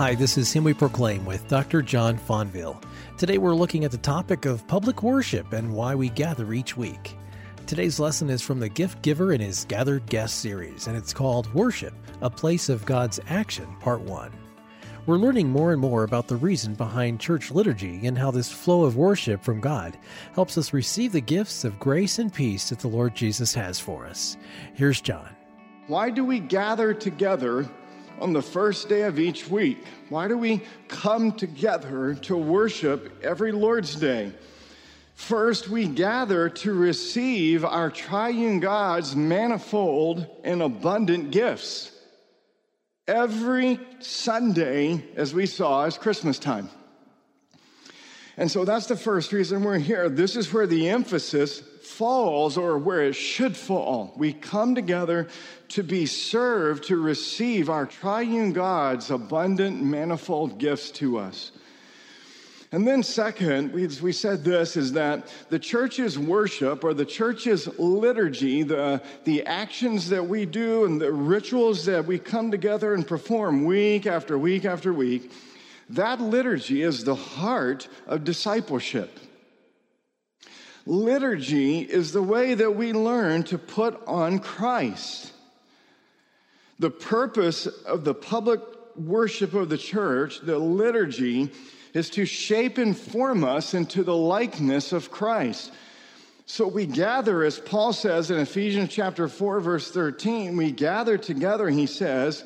Hi, this is Him We Proclaim with Dr. John Fonville. Today we're looking at the topic of public worship and why we gather each week. Today's lesson is from the Gift Giver in his Gathered Guest series, and it's called Worship, a Place of God's Action, Part 1. We're learning more and more about the reason behind church liturgy and how this flow of worship from God helps us receive the gifts of grace and peace that the Lord Jesus has for us. Here's John. Why do we gather together on the first day of each week? Why do we come together to worship every Lord's Day? First, we gather to receive our triune God's manifold and abundant gifts. Every Sunday, as we saw, is Christmas time. And so that's the first reason we're here. This is where the emphasis falls or where it should fall. We come together to be served, to receive our triune God's abundant, manifold gifts to us. And then, second, we, we said this is that the church's worship or the church's liturgy, the, the actions that we do and the rituals that we come together and perform week after week after week, that liturgy is the heart of discipleship. Liturgy is the way that we learn to put on Christ. The purpose of the public worship of the church, the liturgy, is to shape and form us into the likeness of Christ. So we gather, as Paul says in Ephesians chapter 4, verse 13, we gather together, he says,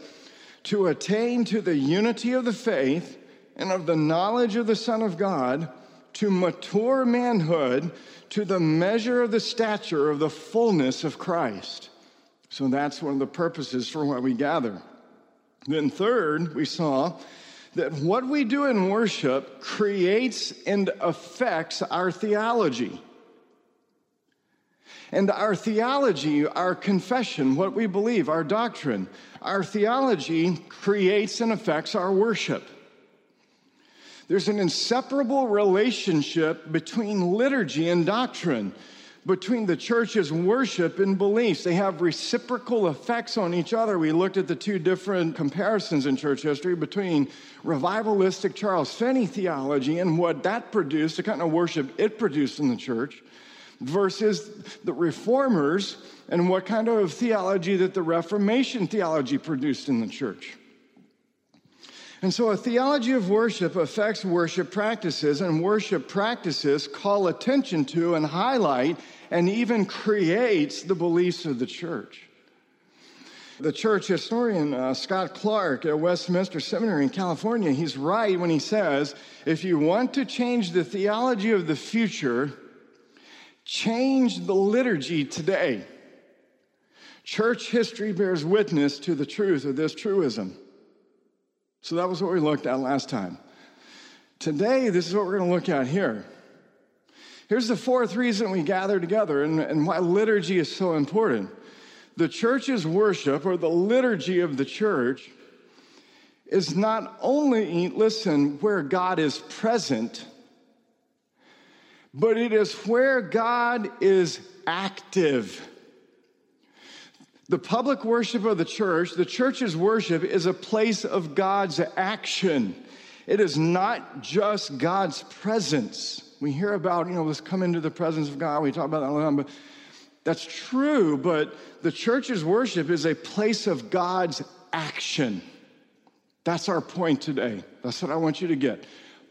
to attain to the unity of the faith and of the knowledge of the Son of God, to mature manhood, to the measure of the stature of the fullness of Christ. So that's one of the purposes for why we gather. Then, third, we saw that what we do in worship creates and affects our theology. And our theology, our confession, what we believe, our doctrine, our theology creates and affects our worship. There's an inseparable relationship between liturgy and doctrine between the church's worship and beliefs. They have reciprocal effects on each other. We looked at the two different comparisons in church history between revivalistic Charles Finney theology and what that produced, the kind of worship it produced in the church, versus the reformers and what kind of theology that the Reformation theology produced in the church. And so, a theology of worship affects worship practices, and worship practices call attention to and highlight and even creates the beliefs of the church. The church historian uh, Scott Clark at Westminster Seminary in California, he's right when he says if you want to change the theology of the future, change the liturgy today. Church history bears witness to the truth of this truism. So that was what we looked at last time. Today, this is what we're going to look at here. Here's the fourth reason we gather together and, and why liturgy is so important. The church's worship, or the liturgy of the church, is not only, listen, where God is present, but it is where God is active. The public worship of the church, the church's worship, is a place of God's action. It is not just God's presence. We hear about, you know, let's come into the presence of God. We talk about that the time, but that's true. But the church's worship is a place of God's action. That's our point today. That's what I want you to get.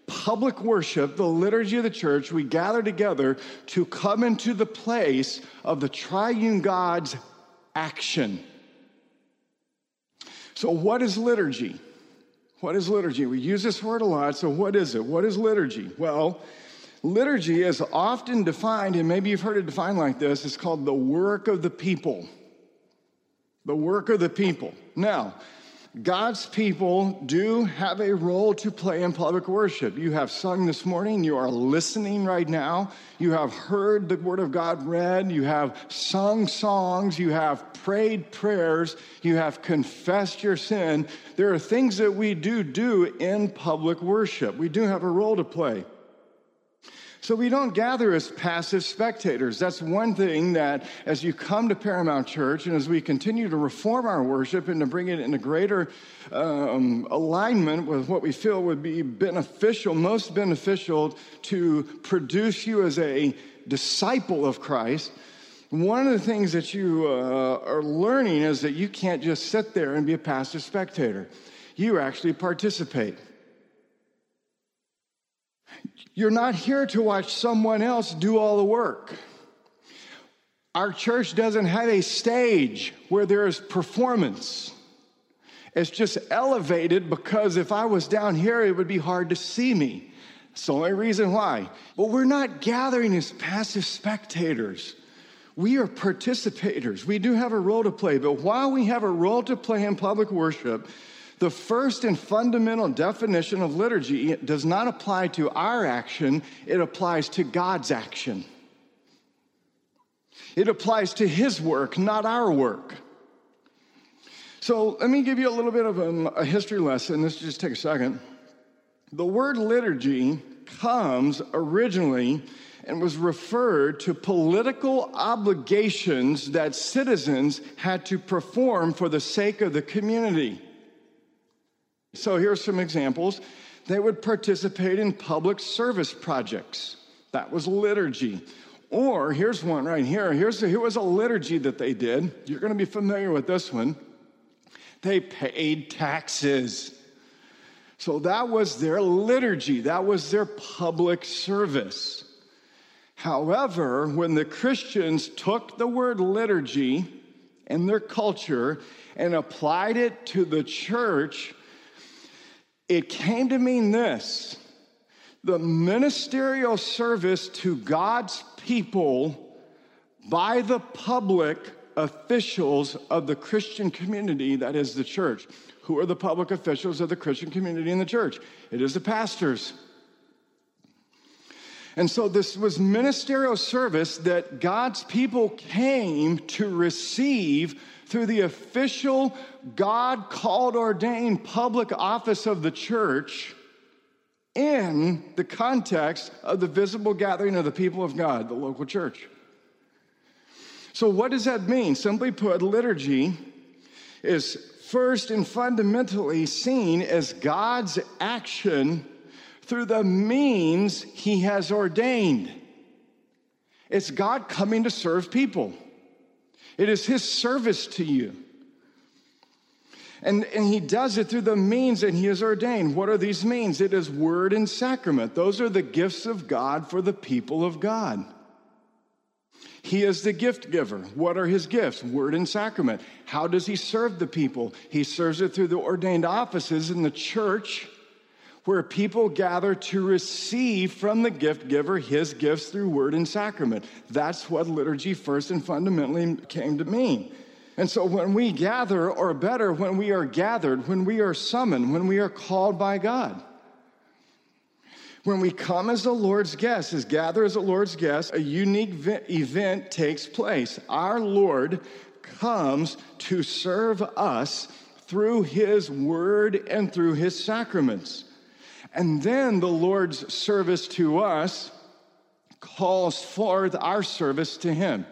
Public worship, the liturgy of the church, we gather together to come into the place of the triune God's action. So, what is liturgy? What is liturgy? We use this word a lot, so what is it? What is liturgy? Well, liturgy is often defined, and maybe you've heard it defined like this it's called the work of the people. The work of the people. Now, God's people do have a role to play in public worship. You have sung this morning, you are listening right now, you have heard the Word of God read, you have sung songs, you have prayed prayers, you have confessed your sin. There are things that we do do in public worship. We do have a role to play. So we don't gather as passive spectators. That's one thing that as you come to Paramount Church and as we continue to reform our worship and to bring it into greater um, alignment with what we feel would be beneficial, most beneficial to produce you as a disciple of Christ, one of the things that you uh, are learning is that you can't just sit there and be a passive spectator. You actually participate. You're not here to watch someone else do all the work. Our church doesn't have a stage where there is performance. It's just elevated because if I was down here, it would be hard to see me. It's the only reason why. But we're not gathering as passive spectators. We are participators. We do have a role to play. But while we have a role to play in public worship, the first and fundamental definition of liturgy does not apply to our action, it applies to God's action. It applies to His work, not our work. So let me give you a little bit of a, a history lesson. This just take a second. The word liturgy comes originally and was referred to political obligations that citizens had to perform for the sake of the community. So here's some examples. They would participate in public service projects. That was liturgy. Or here's one right here. Here's here was a liturgy that they did. You're going to be familiar with this one. They paid taxes. So that was their liturgy. That was their public service. However, when the Christians took the word liturgy in their culture and applied it to the church, it came to mean this the ministerial service to God's people by the public officials of the Christian community, that is the church. Who are the public officials of the Christian community in the church? It is the pastors. And so this was ministerial service that God's people came to receive through the official, God called, ordained public office of the church in the context of the visible gathering of the people of God, the local church. So, what does that mean? Simply put, liturgy is first and fundamentally seen as God's action through the means he has ordained. It's God coming to serve people. It is his service to you. And, and he does it through the means that he has ordained. What are these means? It is word and sacrament. Those are the gifts of God for the people of God. He is the gift giver. What are his gifts? Word and sacrament. How does he serve the people? He serves it through the ordained offices in the church where people gather to receive from the gift giver his gifts through word and sacrament. That's what liturgy first and fundamentally came to mean. And so when we gather, or better, when we are gathered, when we are summoned, when we are called by God, when we come as the Lord's guests, as gather as the Lord's guests, a unique event takes place. Our Lord comes to serve us through his word and through his sacraments. And then the Lord's service to us calls forth our service to Him.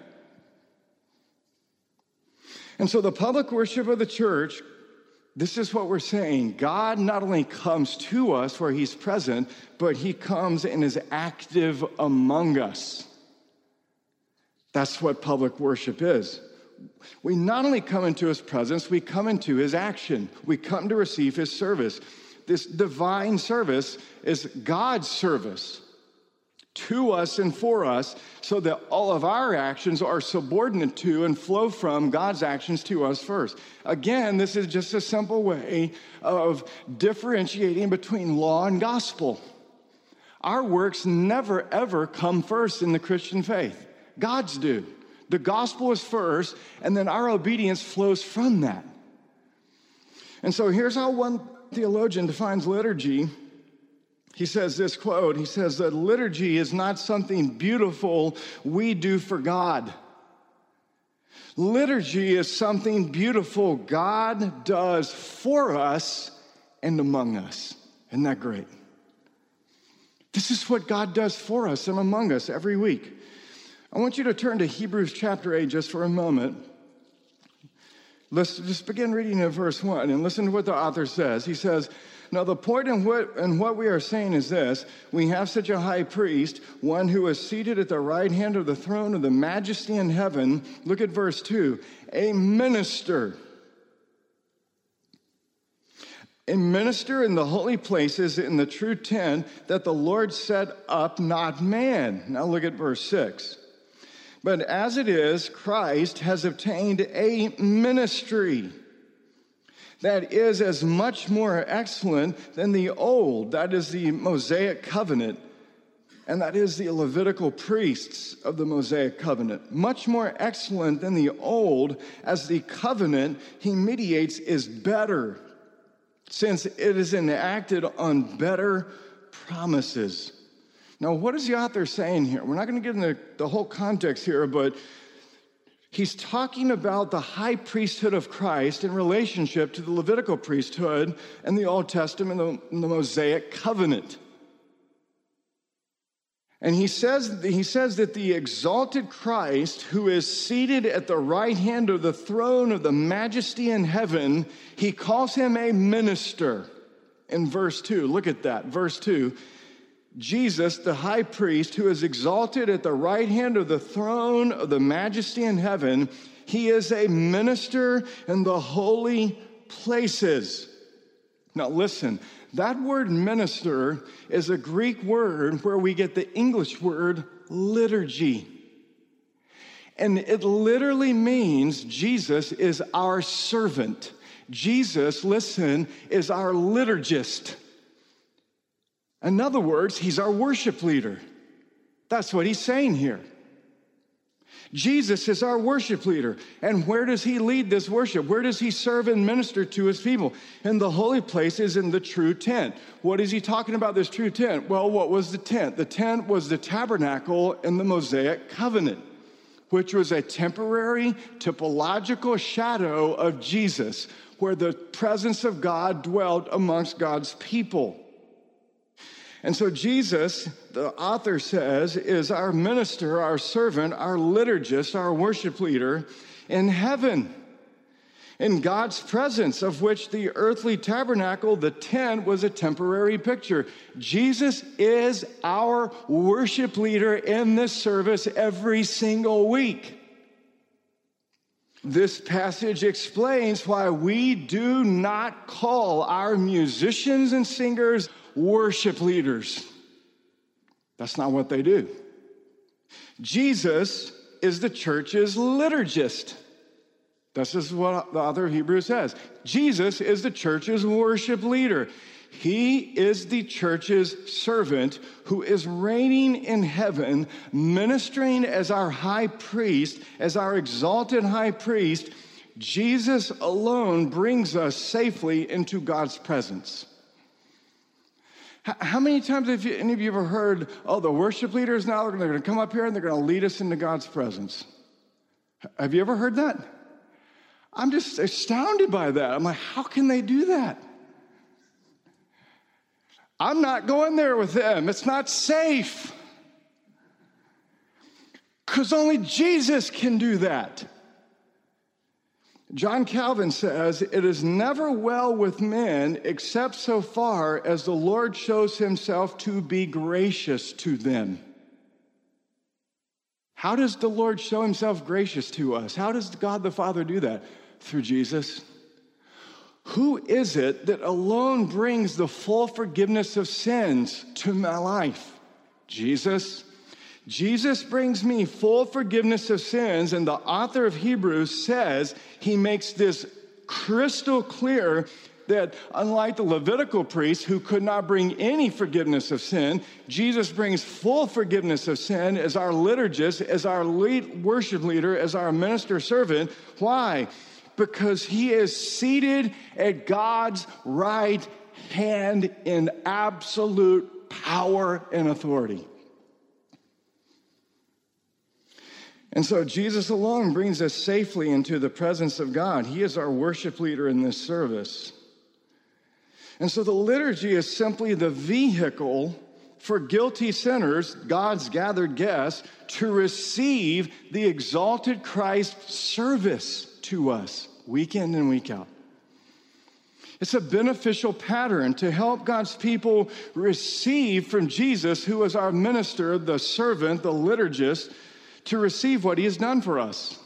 And so the public worship of the church, this is what we're saying. God not only comes to us where He's present, but He comes and is active among us. That's what public worship is. We not only come into His presence, we come into His action. We come to receive His service. This divine service is God's service to us and for us, so that all of our actions are subordinate to and flow from God's actions to us first. Again, this is just a simple way of differentiating between law and gospel. Our works never ever come first in the Christian faith, God's do. The gospel is first, and then our obedience flows from that. And so here's how one theologian defines liturgy. He says this quote He says that liturgy is not something beautiful we do for God. Liturgy is something beautiful God does for us and among us. Isn't that great? This is what God does for us and among us every week. I want you to turn to Hebrews chapter 8 just for a moment. Let's just begin reading in verse 1 and listen to what the author says. He says, Now, the point in what, in what we are saying is this we have such a high priest, one who is seated at the right hand of the throne of the majesty in heaven. Look at verse 2 a minister. A minister in the holy places in the true tent that the Lord set up, not man. Now look at verse 6. But as it is, Christ has obtained a ministry that is as much more excellent than the old, that is the Mosaic covenant, and that is the Levitical priests of the Mosaic covenant. Much more excellent than the old, as the covenant he mediates is better, since it is enacted on better promises. Now, what is the author saying here? We're not going to get into the whole context here, but he's talking about the high priesthood of Christ in relationship to the Levitical priesthood and the Old Testament and the Mosaic covenant. And he says, he says that the exalted Christ, who is seated at the right hand of the throne of the majesty in heaven, he calls him a minister in verse 2. Look at that. Verse 2 Jesus, the high priest, who is exalted at the right hand of the throne of the majesty in heaven, he is a minister in the holy places. Now, listen, that word minister is a Greek word where we get the English word liturgy. And it literally means Jesus is our servant. Jesus, listen, is our liturgist. In other words, he's our worship leader. That's what he's saying here. Jesus is our worship leader. And where does he lead this worship? Where does he serve and minister to his people? In the holy place is in the true tent. What is he talking about, this true tent? Well, what was the tent? The tent was the tabernacle in the Mosaic covenant, which was a temporary typological shadow of Jesus, where the presence of God dwelt amongst God's people. And so Jesus, the author says, is our minister, our servant, our liturgist, our worship leader in heaven. In God's presence, of which the earthly tabernacle, the tent, was a temporary picture. Jesus is our worship leader in this service every single week. This passage explains why we do not call our musicians and singers worship leaders. That's not what they do. Jesus is the church's liturgist. This is what the author of Hebrews says. Jesus is the church's worship leader. He is the church's servant who is reigning in heaven, ministering as our high priest, as our exalted high priest. Jesus alone brings us safely into God's presence. How many times have you, any of you ever heard, oh, the worship leaders now, they're going to come up here and they're going to lead us into God's presence? Have you ever heard that? I'm just astounded by that. I'm like, how can they do that? I'm not going there with them. It's not safe. Because only Jesus can do that. John Calvin says, It is never well with men except so far as the Lord shows himself to be gracious to them. How does the Lord show himself gracious to us? How does God the Father do that? Through Jesus. Who is it that alone brings the full forgiveness of sins to my life? Jesus. Jesus brings me full forgiveness of sins, and the author of Hebrews says he makes this crystal clear that unlike the Levitical priests who could not bring any forgiveness of sin, Jesus brings full forgiveness of sin as our liturgist, as our lead worship leader, as our minister servant. Why? Because he is seated at God's right hand in absolute power and authority. And so Jesus alone brings us safely into the presence of God. He is our worship leader in this service. And so the liturgy is simply the vehicle for guilty sinners, God's gathered guests, to receive the exalted Christ service to us week in and week out. It's a beneficial pattern to help God's people receive from Jesus, who is our minister, the servant, the liturgist, to receive what he has done for us.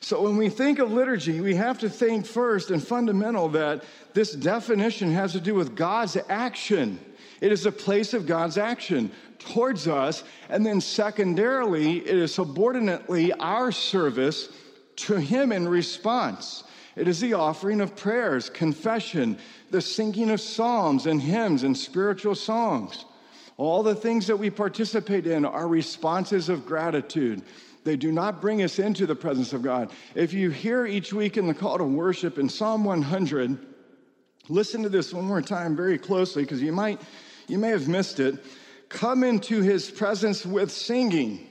So when we think of liturgy, we have to think first and fundamental that this definition has to do with God's action. It is a place of God's action towards us. And then, secondarily, it is subordinately our service to Him in response. It is the offering of prayers, confession, the singing of psalms and hymns and spiritual songs. All the things that we participate in are responses of gratitude. They do not bring us into the presence of God. If you hear each week in the call to worship in Psalm 100, listen to this one more time very closely because you might you may have missed it. Come into his presence with singing.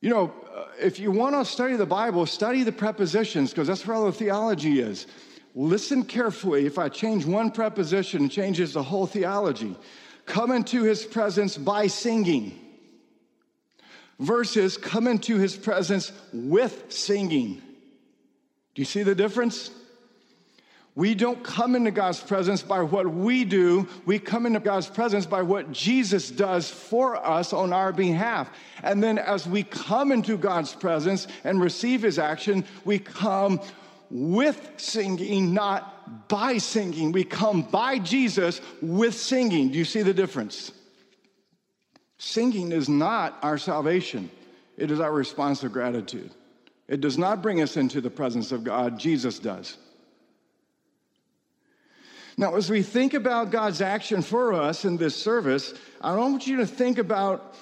You know, uh, if you want to study the Bible, study the prepositions because that's where all the theology is. Listen carefully. If I change one preposition, it changes the whole theology. Come into his presence by singing versus come into his presence with singing. Do you see the difference? We don't come into God's presence by what we do. We come into God's presence by what Jesus does for us on our behalf. And then as we come into God's presence and receive his action, we come with singing, not by singing. We come by Jesus with singing. Do you see the difference? Singing is not our salvation, it is our response of gratitude. It does not bring us into the presence of God, Jesus does. Now, as we think about God's action for us in this service, I want you to think about,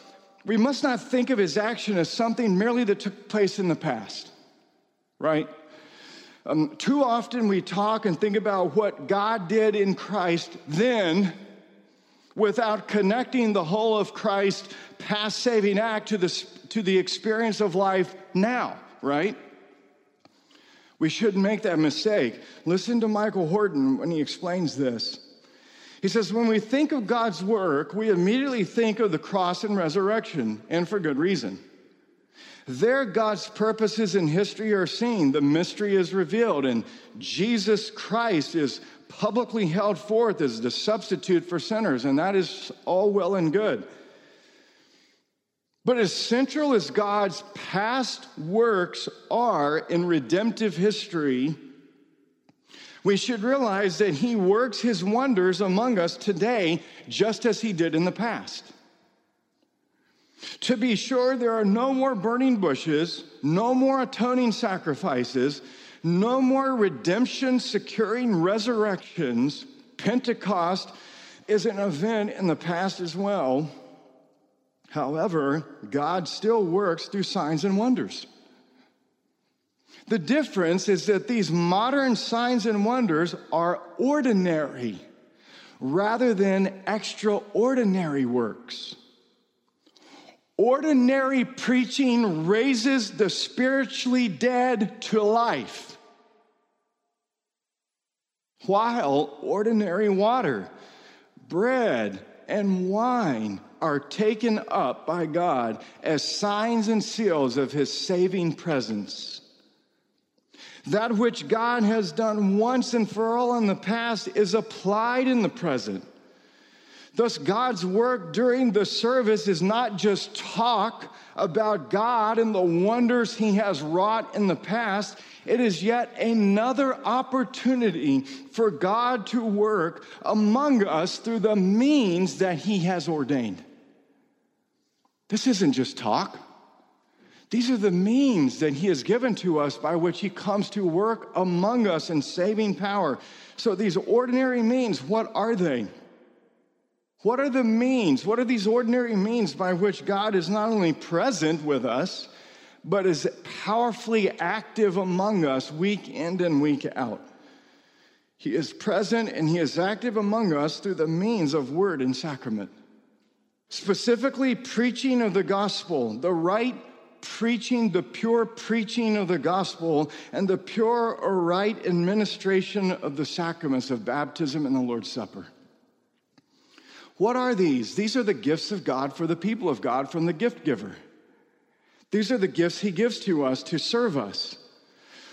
we must not think of his action as something merely that took place in the past, right? Um, too often we talk and think about what God did in Christ then without connecting the whole of Christ's past saving act to the, to the experience of life now, right? We shouldn't make that mistake. Listen to Michael Horton when he explains this. He says, When we think of God's work, we immediately think of the cross and resurrection, and for good reason. There, God's purposes in history are seen, the mystery is revealed, and Jesus Christ is publicly held forth as the substitute for sinners, and that is all well and good. But as central as God's past works are in redemptive history, we should realize that He works His wonders among us today just as He did in the past. To be sure, there are no more burning bushes, no more atoning sacrifices, no more redemption securing resurrections. Pentecost is an event in the past as well. However, God still works through signs and wonders. The difference is that these modern signs and wonders are ordinary rather than extraordinary works. Ordinary preaching raises the spiritually dead to life, while ordinary water, bread, and wine are taken up by God as signs and seals of his saving presence. That which God has done once and for all in the past is applied in the present. Thus, God's work during the service is not just talk about God and the wonders he has wrought in the past. It is yet another opportunity for God to work among us through the means that he has ordained. This isn't just talk. These are the means that He has given to us by which He comes to work among us in saving power. So, these ordinary means, what are they? What are the means? What are these ordinary means by which God is not only present with us, but is powerfully active among us week in and week out? He is present and He is active among us through the means of word and sacrament specifically preaching of the gospel, the right preaching, the pure preaching of the gospel, and the pure or right administration of the sacraments of baptism and the Lord's Supper. What are these? These are the gifts of God for the people of God from the gift giver. These are the gifts he gives to us to serve us.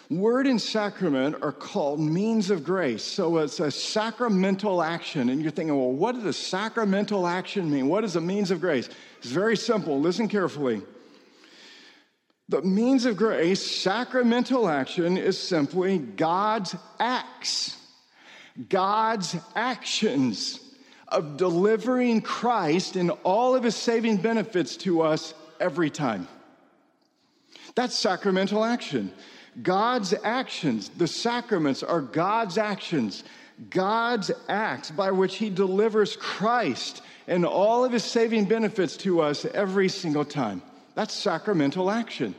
Word and sacrament are called means of grace. So it's a sacramental action. And you're thinking, well, what does a sacramental action mean? What is a means of grace? It's very simple. Listen carefully. The means of grace, sacramental action, is simply God's acts, God's actions of delivering Christ and all of his saving benefits to us every time. That's sacramental action. God's actions, the sacraments are God's actions, God's acts by which he delivers Christ and all of his saving benefits to us every single time. That's sacramental action.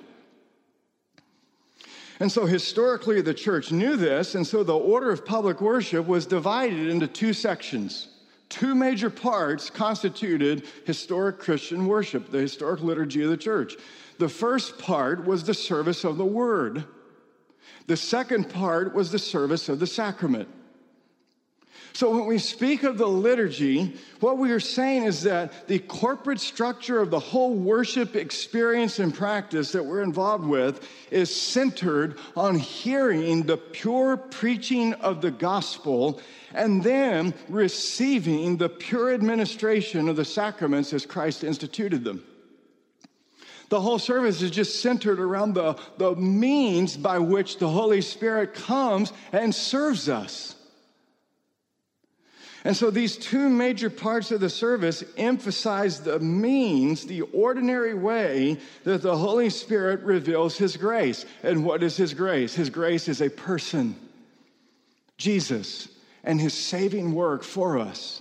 And so historically, the church knew this, and so the order of public worship was divided into two sections. Two major parts constituted historic Christian worship, the historic liturgy of the church. The first part was the service of the word, the second part was the service of the sacrament. So, when we speak of the liturgy, what we are saying is that the corporate structure of the whole worship experience and practice that we're involved with is centered on hearing the pure preaching of the gospel and then receiving the pure administration of the sacraments as Christ instituted them. The whole service is just centered around the, the means by which the Holy Spirit comes and serves us. And so these two major parts of the service emphasize the means, the ordinary way that the Holy Spirit reveals His grace. And what is His grace? His grace is a person, Jesus, and His saving work for us.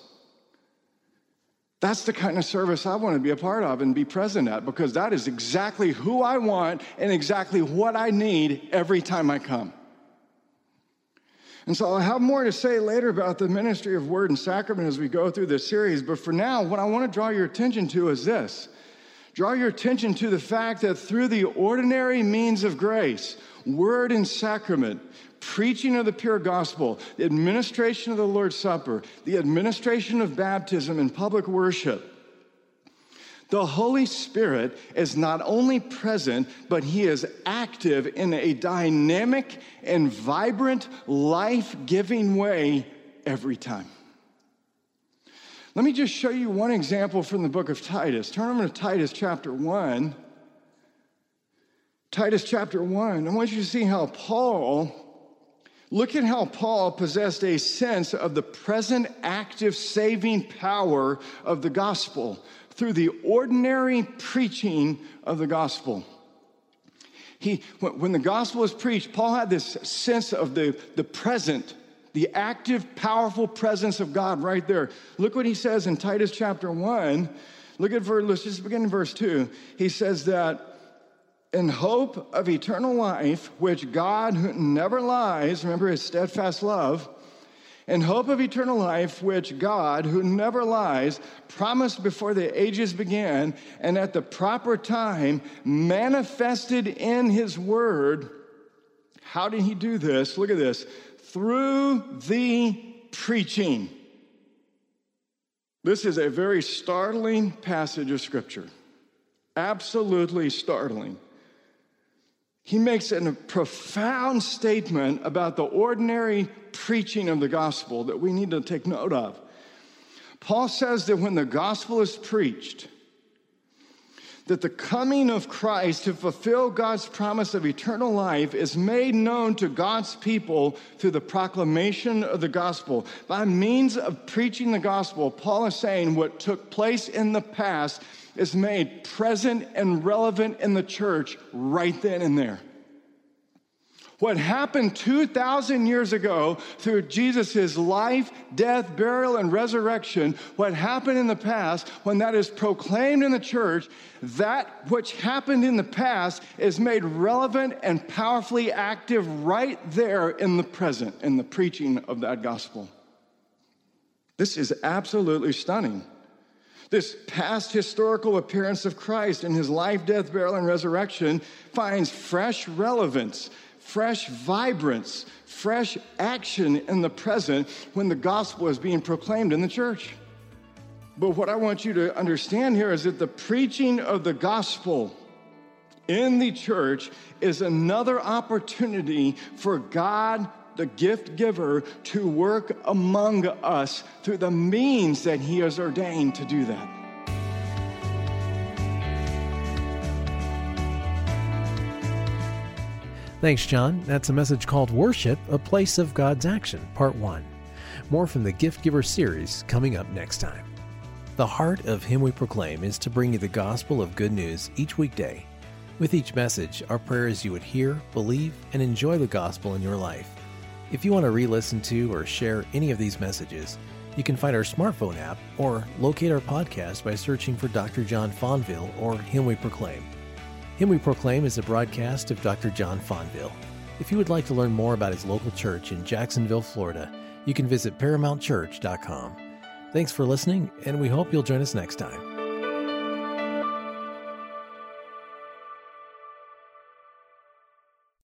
That's the kind of service I want to be a part of and be present at because that is exactly who I want and exactly what I need every time I come. And so I'll have more to say later about the ministry of word and sacrament as we go through this series. But for now, what I want to draw your attention to is this draw your attention to the fact that through the ordinary means of grace, word and sacrament, preaching of the pure gospel, the administration of the Lord's Supper, the administration of baptism and public worship, the Holy Spirit is not only present, but He is active in a dynamic and vibrant, life giving way every time. Let me just show you one example from the book of Titus. Turn over to Titus chapter 1. Titus chapter 1. I want you to see how Paul, look at how Paul possessed a sense of the present active saving power of the gospel through the ordinary preaching of the gospel. He, when the gospel was preached, Paul had this sense of the, the present, the active, powerful presence of God right there. Look what he says in Titus chapter 1. Look at verse, let's just begin in verse 2. He says that in hope of eternal life, which God, who never lies, remember his steadfast love, in hope of eternal life, which God, who never lies, promised before the ages began and at the proper time manifested in his word. How did he do this? Look at this through the preaching. This is a very startling passage of scripture. Absolutely startling he makes a profound statement about the ordinary preaching of the gospel that we need to take note of. Paul says that when the gospel is preached, that the coming of Christ to fulfill God's promise of eternal life is made known to God's people through the proclamation of the gospel. By means of preaching the gospel, Paul is saying what took place in the past is made present and relevant in the church right then and there. What happened 2,000 years ago through Jesus' life, death, burial, and resurrection, what happened in the past, when that is proclaimed in the church, that which happened in the past is made relevant and powerfully active right there in the present, in the preaching of that gospel. This is absolutely stunning. This past historical appearance of Christ in his life, death, burial, and resurrection finds fresh relevance, fresh vibrance, fresh action in the present when the gospel is being proclaimed in the church. But what I want you to understand here is that the preaching of the gospel in the church is another opportunity for God, the gift giver, to work among us through the means that He has ordained to do that. Thanks, John. That's a message called Worship, a Place of God's Action, Part 1. More from the Gift Giver series coming up next time. The heart of Him We Proclaim is to bring you the gospel of good news each weekday. With each message, our prayer is you would hear, believe, and enjoy the gospel in your life. If you want to re listen to or share any of these messages, you can find our smartphone app or locate our podcast by searching for Dr. John Fonville or Him We Proclaim. Him We Proclaim is a broadcast of Dr. John Fonville. If you would like to learn more about his local church in Jacksonville, Florida, you can visit ParamountChurch.com. Thanks for listening, and we hope you'll join us next time.